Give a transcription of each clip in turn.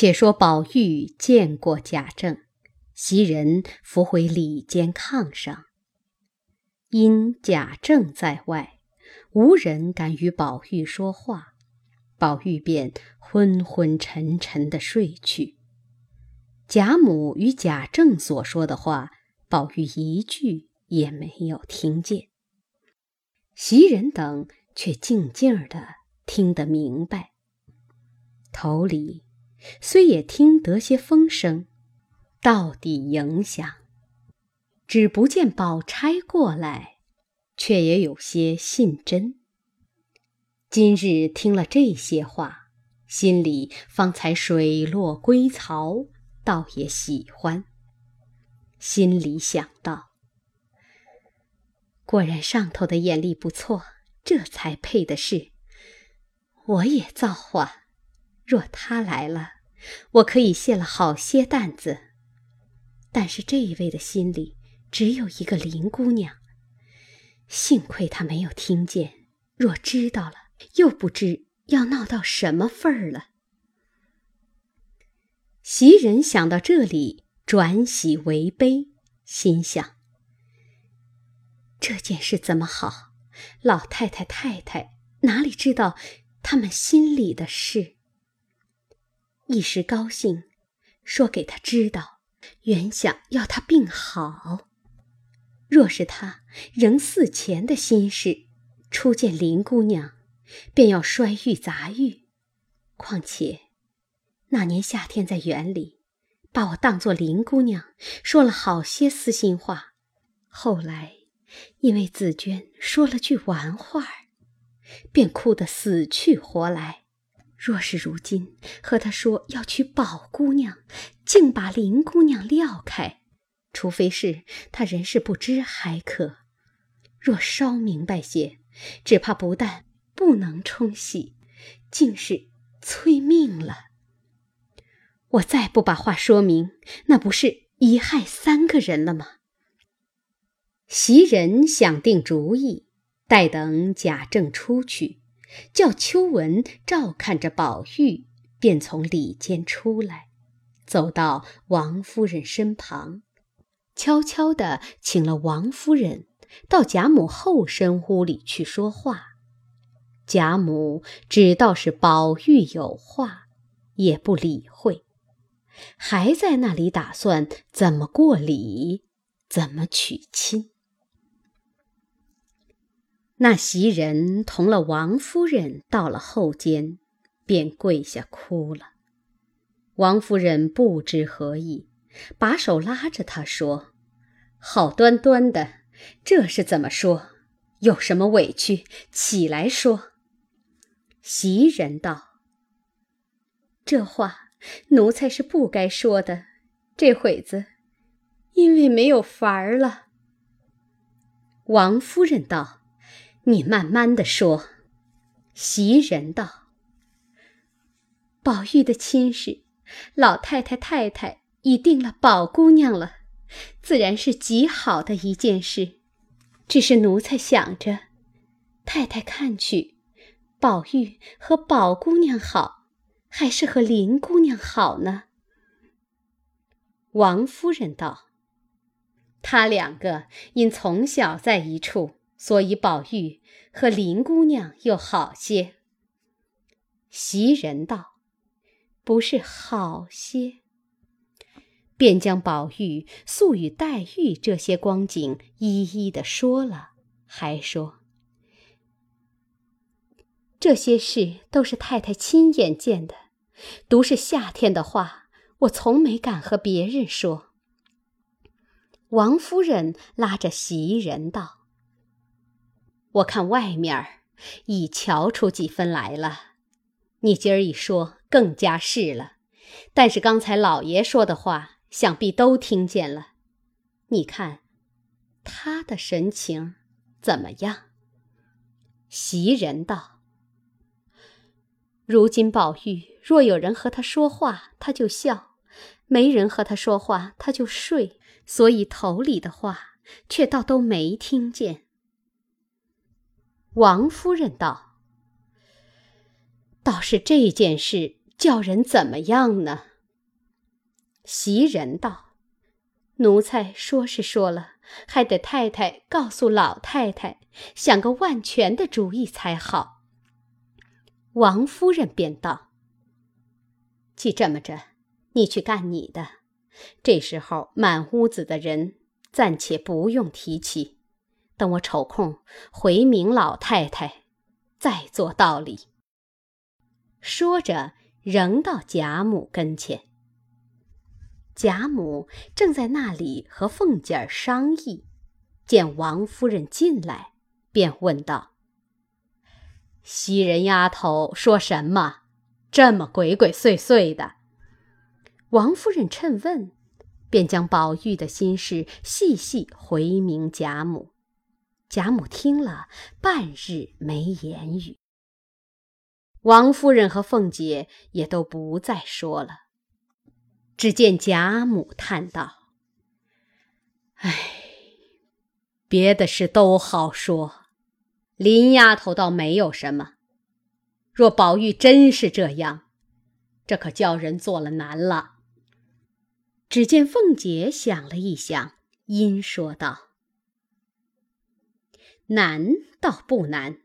且说宝玉见过贾政，袭人扶回里间炕上。因贾政在外，无人敢与宝玉说话，宝玉便昏昏沉沉的睡去。贾母与贾政所说的话，宝玉一句也没有听见。袭人等却静静的听得明白，头里。虽也听得些风声，到底影响，只不见宝钗过来，却也有些信真。今日听了这些话，心里方才水落归槽，倒也喜欢。心里想到：果然上头的眼力不错，这才配的是。我也造化。若他来了，我可以卸了好些担子。但是这一位的心里只有一个林姑娘。幸亏他没有听见，若知道了，又不知要闹到什么份儿了。袭人想到这里，转喜为悲，心想：这件事怎么好？老太太、太太哪里知道他们心里的事？一时高兴，说给他知道，原想要他病好。若是他仍似前的心事，初见林姑娘，便要摔玉砸玉。况且那年夏天在园里，把我当作林姑娘，说了好些私心话。后来因为紫娟说了句玩话便哭得死去活来。若是如今和他说要娶宝姑娘，竟把林姑娘撂开，除非是他人事不知还可；若稍明白些，只怕不但不能冲喜，竟是催命了。我再不把话说明，那不是一害三个人了吗？袭人想定主意，待等贾政出去。叫秋文照看着宝玉，便从里间出来，走到王夫人身旁，悄悄地请了王夫人到贾母后身屋里去说话。贾母只道是宝玉有话，也不理会，还在那里打算怎么过礼，怎么娶亲。那袭人同了王夫人到了后间，便跪下哭了。王夫人不知何意，把手拉着她说：“好端端的，这是怎么说？有什么委屈，起来说。”袭人道：“这话奴才是不该说的，这会子因为没有法儿了。”王夫人道。你慢慢的说。袭人道：“宝玉的亲事，老太太、太太已定了宝姑娘了，自然是极好的一件事。只是奴才想着，太太看去，宝玉和宝姑娘好，还是和林姑娘好呢？”王夫人道：“他两个因从小在一处。”所以宝玉和林姑娘又好些。袭人道：“不是好些。”便将宝玉素与黛玉这些光景一一的说了，还说：“这些事都是太太亲眼见的，独是夏天的话，我从没敢和别人说。”王夫人拉着袭人道。我看外面儿已瞧出几分来了，你今儿一说更加是了。但是刚才老爷说的话，想必都听见了。你看他的神情怎么样？袭人道：“如今宝玉若有人和他说话，他就笑；没人和他说话，他就睡。所以头里的话却倒都没听见。”王夫人道：“倒是这件事叫人怎么样呢？”袭人道：“奴才说是说了，还得太太告诉老太太，想个万全的主意才好。”王夫人便道：“既这么着，你去干你的。这时候满屋子的人，暂且不用提起。等我抽空回明老太太，再做道理。”说着，仍到贾母跟前。贾母正在那里和凤姐儿商议，见王夫人进来，便问道：“袭人丫头说什么？这么鬼鬼祟祟的？”王夫人趁问，便将宝玉的心事细细回明贾母。贾母听了，半日没言语。王夫人和凤姐也都不再说了。只见贾母叹道：“唉，别的事都好说，林丫头倒没有什么。若宝玉真是这样，这可叫人做了难了。”只见凤姐想了一想，因说道：“难倒不难，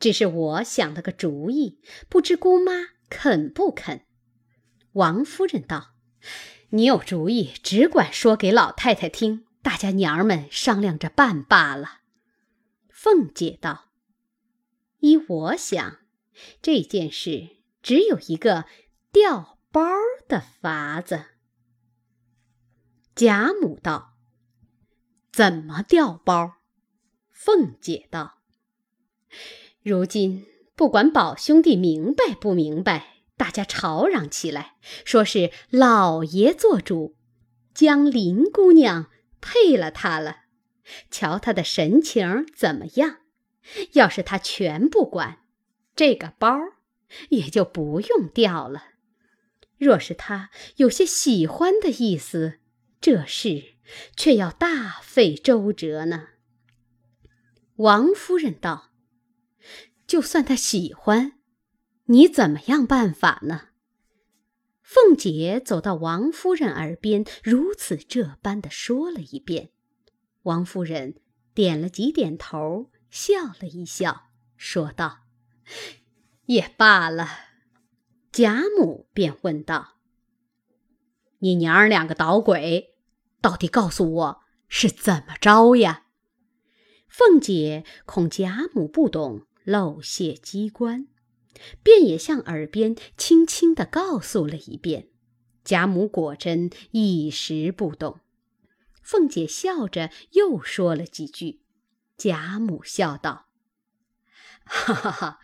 只是我想了个主意，不知姑妈肯不肯？”王夫人道。你有主意，只管说给老太太听，大家娘儿们商量着办罢了。凤姐道：“依我想，这件事只有一个调包的法子。”贾母道：“怎么调包？”凤姐道：“如今不管宝兄弟明白不明白。”大家吵嚷起来，说是老爷做主，将林姑娘配了他了。瞧他的神情怎么样？要是他全不管，这个包也就不用掉了。若是他有些喜欢的意思，这事却要大费周折呢。王夫人道：“就算他喜欢。”你怎么样办法呢？凤姐走到王夫人耳边，如此这般的说了一遍。王夫人点了几点头，笑了一笑，说道：“也罢了。”贾母便问道：“你娘儿两个捣鬼，到底告诉我是怎么着呀？”凤姐恐贾母不懂，漏泄机关。便也向耳边轻轻地告诉了一遍，贾母果真一时不懂。凤姐笑着又说了几句，贾母笑道：“哈哈哈，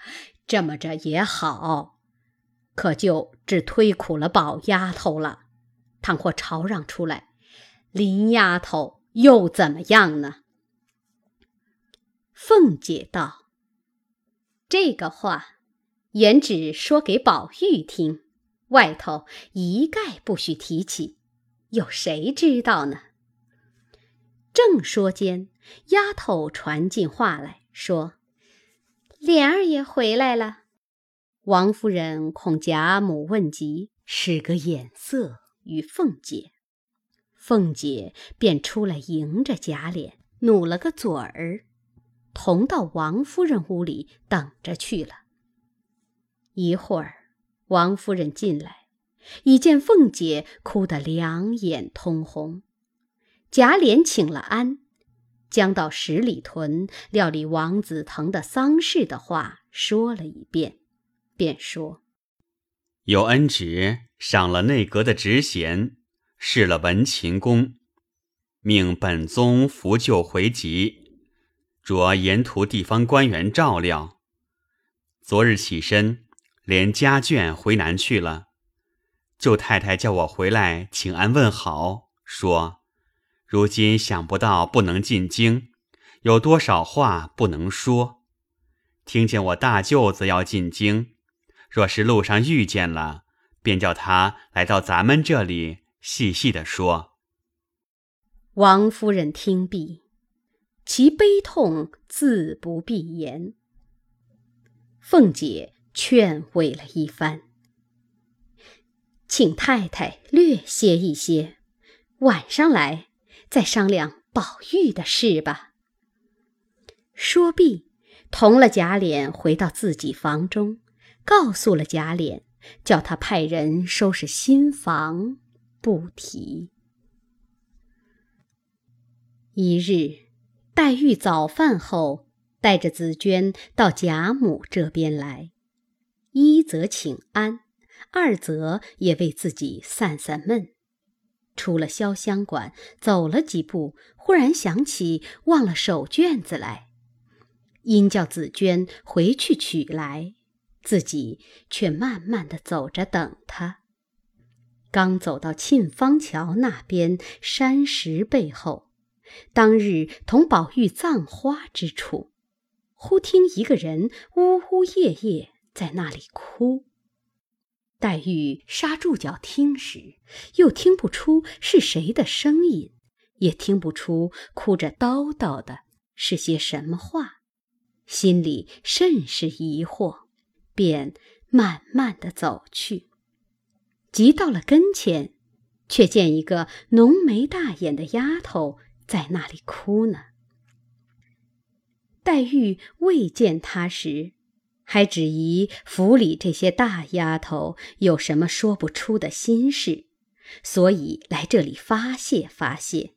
这么着也好，可就只推苦了宝丫头了。倘或吵嚷出来，林丫头又怎么样呢？”凤姐道：“这个话。”原只说给宝玉听，外头一概不许提起，有谁知道呢？正说间，丫头传进话来说：“莲儿也回来了。”王夫人恐贾母问及，使个眼色与凤姐，凤姐便出来迎着贾琏，努了个嘴儿，同到王夫人屋里等着去了。一会儿，王夫人进来，已见凤姐哭得两眼通红。贾琏请了安，将到十里屯料理王子腾的丧事的话说了一遍，便说：“有恩旨，赏了内阁的职衔，试了文勤公，命本宗扶柩回籍，着沿途地方官员照料。昨日起身。”连家眷回南去了，舅太太叫我回来请安问好，说如今想不到不能进京，有多少话不能说。听见我大舅子要进京，若是路上遇见了，便叫他来到咱们这里细细的说。王夫人听毕，其悲痛自不必言。凤姐。劝慰了一番，请太太略歇一歇，晚上来再商量宝玉的事吧。说毕，同了贾琏回到自己房中，告诉了贾琏，叫他派人收拾新房，不提。一日，黛玉早饭后，带着紫娟到贾母这边来，一则请安，二则也为自己散散闷。出了潇湘馆，走了几步，忽然想起忘了手绢子来。因叫紫娟回去取来，自己却慢慢的走着等他。刚走到沁芳桥那边山石背后，当日同宝玉葬花之处，忽听一个人呜呜咽咽在那里哭。黛玉刹住脚听时，又听不出是谁的声音，也听不出哭着叨叨的是些什么话。心里甚是疑惑，便慢慢的走去。急到了跟前，却见一个浓眉大眼的丫头在那里哭呢。黛玉未见她时，还只疑府里这些大丫头有什么说不出的心事，所以来这里发泄发泄。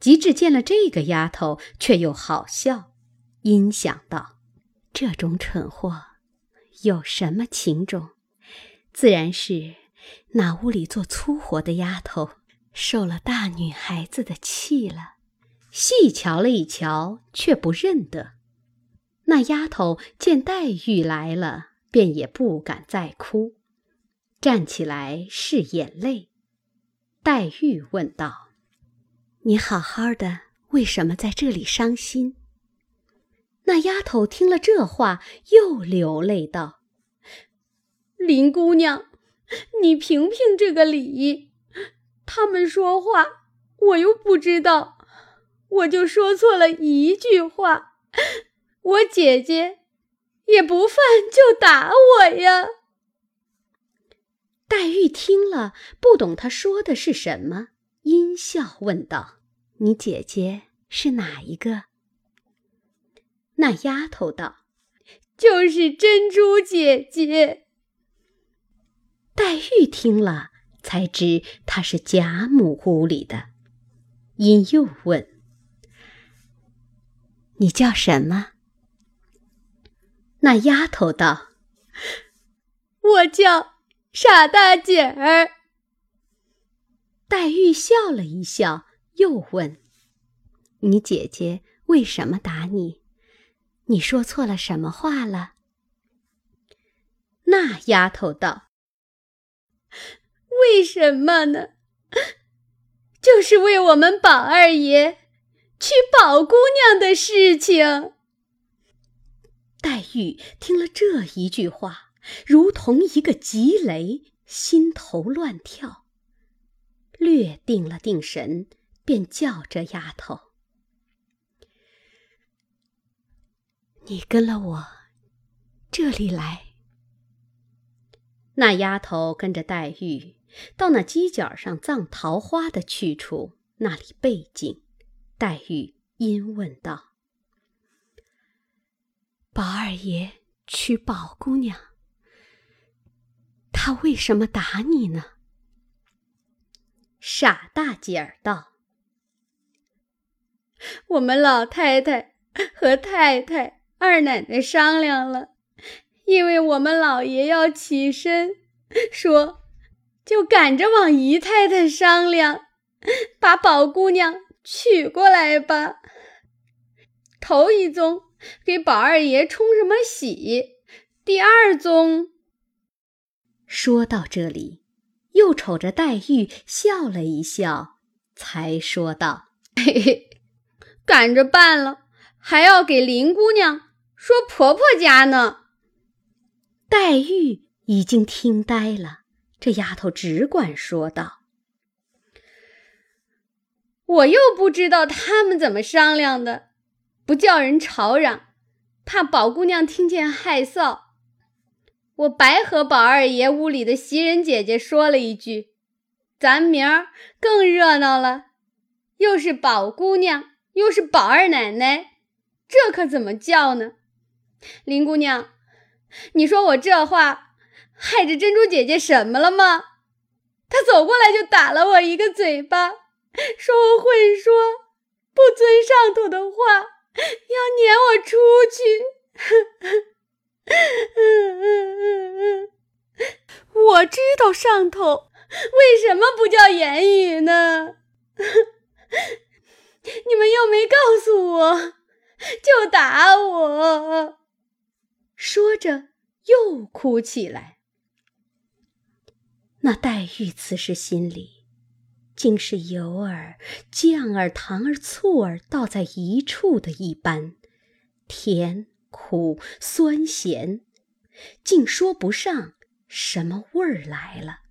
及至见了这个丫头，却又好笑。因想到，这种蠢货有什么情种？自然是那屋里做粗活的丫头受了大女孩子的气了。细瞧了一瞧，却不认得。那丫头见黛玉来了，便也不敢再哭，站起来拭眼泪。黛玉问道：“你好好的，为什么在这里伤心？”那丫头听了这话，又流泪道：“林姑娘，你评评这个理。他们说话，我又不知道，我就说错了一句话，我姐姐也不犯就打我呀。”黛玉听了，不懂他说的是什么，阴笑问道：“你姐姐是哪一个？”那丫头道：“就是珍珠姐姐。”黛玉听了，才知她是贾母屋里的，因又问：“你叫什么？”那丫头道：“我叫傻大姐儿。”黛玉笑了一笑，又问：“你姐姐为什么打你？”你说错了什么话了？那丫头道：“为什么呢？就是为我们宝二爷娶宝姑娘的事情。”黛玉听了这一句话，如同一个急雷，心头乱跳。略定了定神，便叫这丫头。你跟了我这里来。那丫头跟着黛玉到那犄角上葬桃花的去处，那里背景。黛玉因问道：“宝二爷娶宝姑娘，他为什么打你呢？”傻大姐儿道：“我们老太太和太太。”二奶奶商量了，因为我们老爷要起身，说就赶着往姨太太商量，把宝姑娘娶过来吧。头一宗给宝二爷冲什么喜？第二宗。说到这里，又瞅着黛玉笑了一笑，才说道：“嘿嘿，赶着办了，还要给林姑娘。”说婆婆家呢，黛玉已经听呆了。这丫头只管说道：“我又不知道他们怎么商量的，不叫人吵嚷，怕宝姑娘听见害臊。我白和宝二爷屋里的袭人姐姐说了一句：“咱明儿更热闹了，又是宝姑娘，又是宝二奶奶，这可怎么叫呢？”林姑娘，你说我这话害着珍珠姐姐什么了吗？她走过来就打了我一个嘴巴，说我会说，不遵上头的话，要撵我出去。我知道上头为什么不叫言语呢？你们又没告诉我，就打我。说着又哭起来。那黛玉此时心里，竟是油儿、酱儿、糖儿、醋儿倒在一处的一般，甜。苦酸咸，竟说不上什么味儿来了。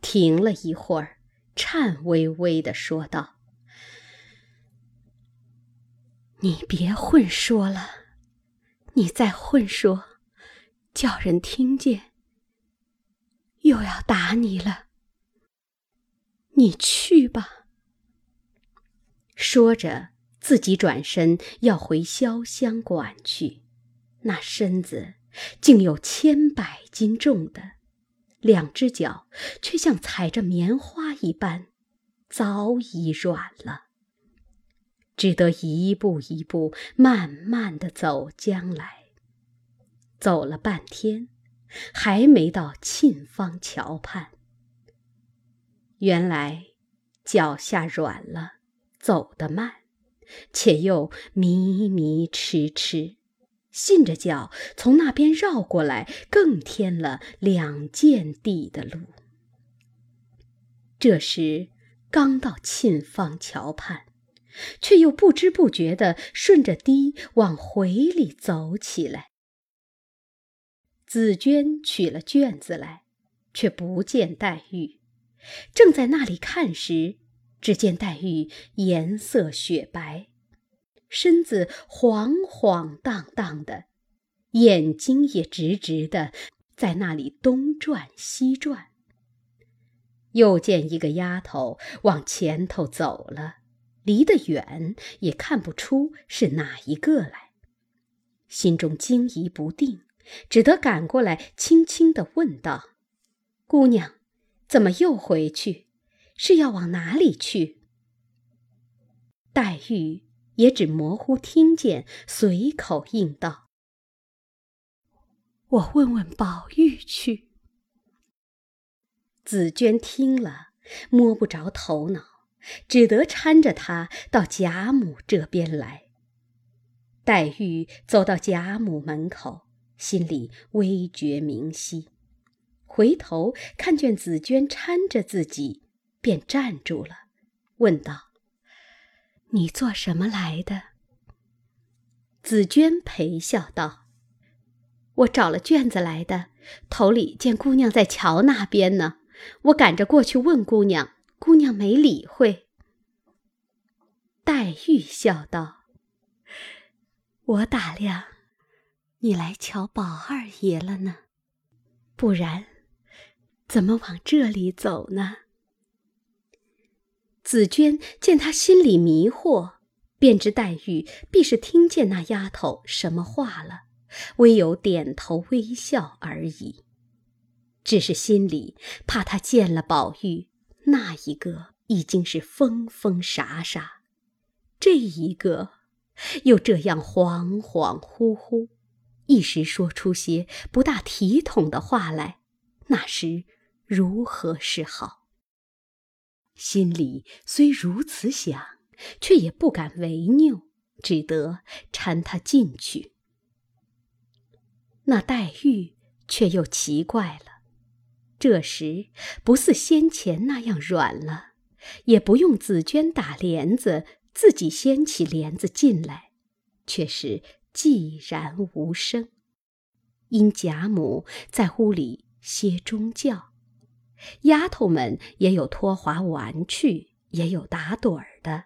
停了一会儿，颤巍巍的说道：“你别混说了，你再混说，叫人听见，又要打你了。你去吧。”说着。自己转身要回潇湘馆去，那身子竟有千百斤重的，两只脚却像踩着棉花一般，早已软了。只得一步一步慢慢的走将来，走了半天，还没到沁芳桥畔。原来脚下软了，走得慢。且又迷迷痴痴，信着脚从那边绕过来，更添了两件地的路。这时刚到沁芳桥畔，却又不知不觉地顺着堤往回里走起来。紫娟取了卷子来，却不见黛玉，正在那里看时。只见黛玉颜色雪白，身子晃晃荡荡的，眼睛也直直的，在那里东转西转。又见一个丫头往前头走了，离得远也看不出是哪一个来，心中惊疑不定，只得赶过来，轻轻的问道：“姑娘，怎么又回去？”是要往哪里去？黛玉也只模糊听见，随口应道：“我问问宝玉去。”紫娟听了，摸不着头脑，只得搀着她到贾母这边来。黛玉走到贾母门口，心里微觉明晰，回头看见紫娟搀着自己。便站住了，问道：“你做什么来的？”紫娟陪笑道：“我找了卷子来的，头里见姑娘在桥那边呢，我赶着过去问姑娘，姑娘没理会。”黛玉笑道：“我打量你来瞧宝二爷了呢，不然怎么往这里走呢？”紫娟见他心里迷惑，便知黛玉必是听见那丫头什么话了，唯有点头微笑而已。只是心里怕他见了宝玉，那一个已经是疯疯傻傻，这一个又这样恍恍惚惚，一时说出些不大体统的话来，那时如何是好？心里虽如此想，却也不敢违拗，只得搀他进去。那黛玉却又奇怪了，这时不似先前那样软了，也不用紫娟打帘子，自己掀起帘子进来，却是寂然无声。因贾母在屋里歇中觉。丫头们也有脱滑玩去，也有打盹儿的，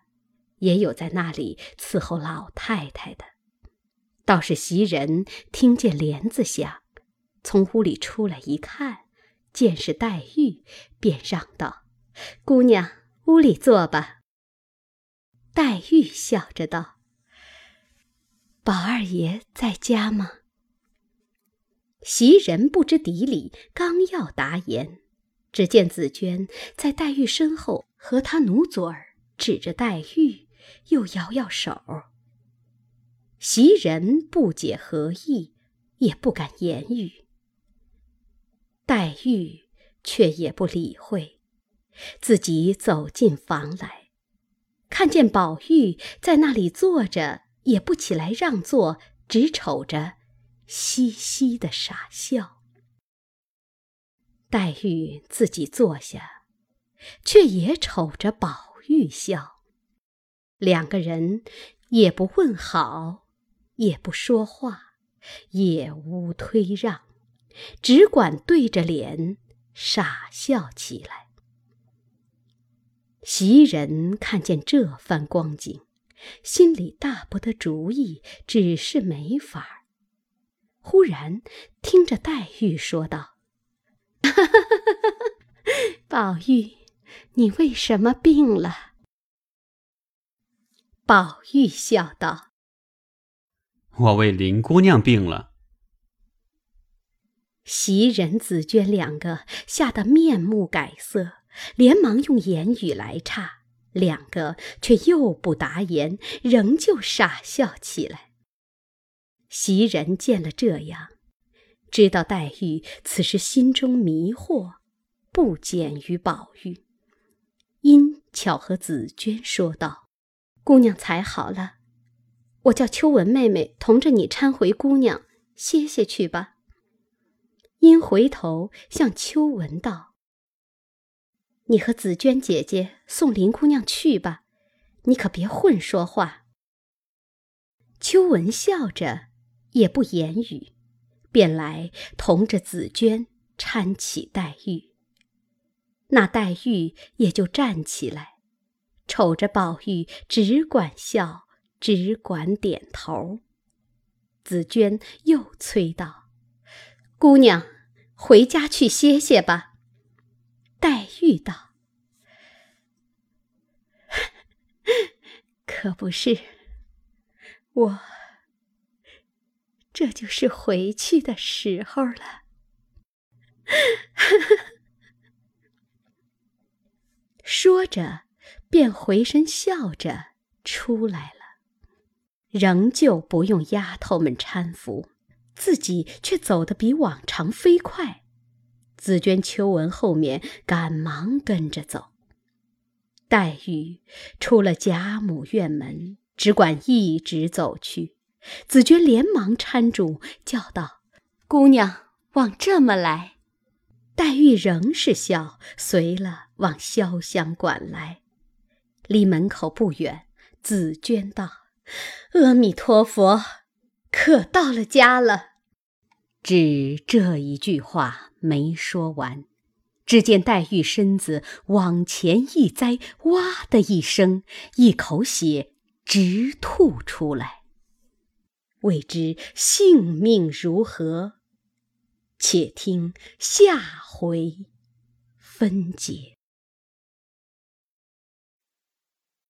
也有在那里伺候老太太的。倒是袭人听见帘子响，从屋里出来一看，见是黛玉，便让道：“姑娘，屋里坐吧。”黛玉笑着道：“宝二爷在家吗？”袭人不知底里，刚要答言，只见紫娟在黛玉身后和她努嘴儿，指着黛玉，又摇摇手。袭人不解何意，也不敢言语。黛玉却也不理会，自己走进房来，看见宝玉在那里坐着，也不起来让座，只瞅着。嘻嘻的傻笑，黛玉自己坐下，却也瞅着宝玉笑。两个人也不问好，也不说话，也无推让，只管对着脸傻笑起来。袭人看见这番光景，心里大不得主意，只是没法儿。忽然听着黛玉说道：“ 宝玉，你为什么病了？”宝玉笑道：“我为林姑娘病了。”袭人、紫娟两个吓得面目改色，连忙用言语来岔，两个却又不答言，仍旧傻笑起来。袭人见了这样，知道黛玉此时心中迷惑，不减于宝玉，因巧和紫娟说道：“姑娘才好了，我叫秋文妹妹同着你搀回姑娘歇歇去吧。”因回头向秋文道：“你和紫娟姐姐送林姑娘去吧，你可别混说话。”秋文笑着。也不言语，便来同着紫娟搀起黛玉。那黛玉也就站起来，瞅着宝玉，只管笑，只管点头。紫娟又催道：“姑娘，回家去歇歇吧。”黛玉道：“ 可不是，我。”这就是回去的时候了。说着，便回身笑着出来了，仍旧不用丫头们搀扶，自己却走得比往常飞快。紫鹃、秋纹后面赶忙跟着走。黛玉出了贾母院门，只管一直走去。紫鹃连忙搀住，叫道：“姑娘，往这么来。”黛玉仍是笑，随了往潇湘馆来。离门口不远，紫鹃道：“阿弥陀佛，可到了家了。”只这一句话没说完，只见黛玉身子往前一栽，哇的一声，一口血直吐出来。未知性命如何？且听下回分解。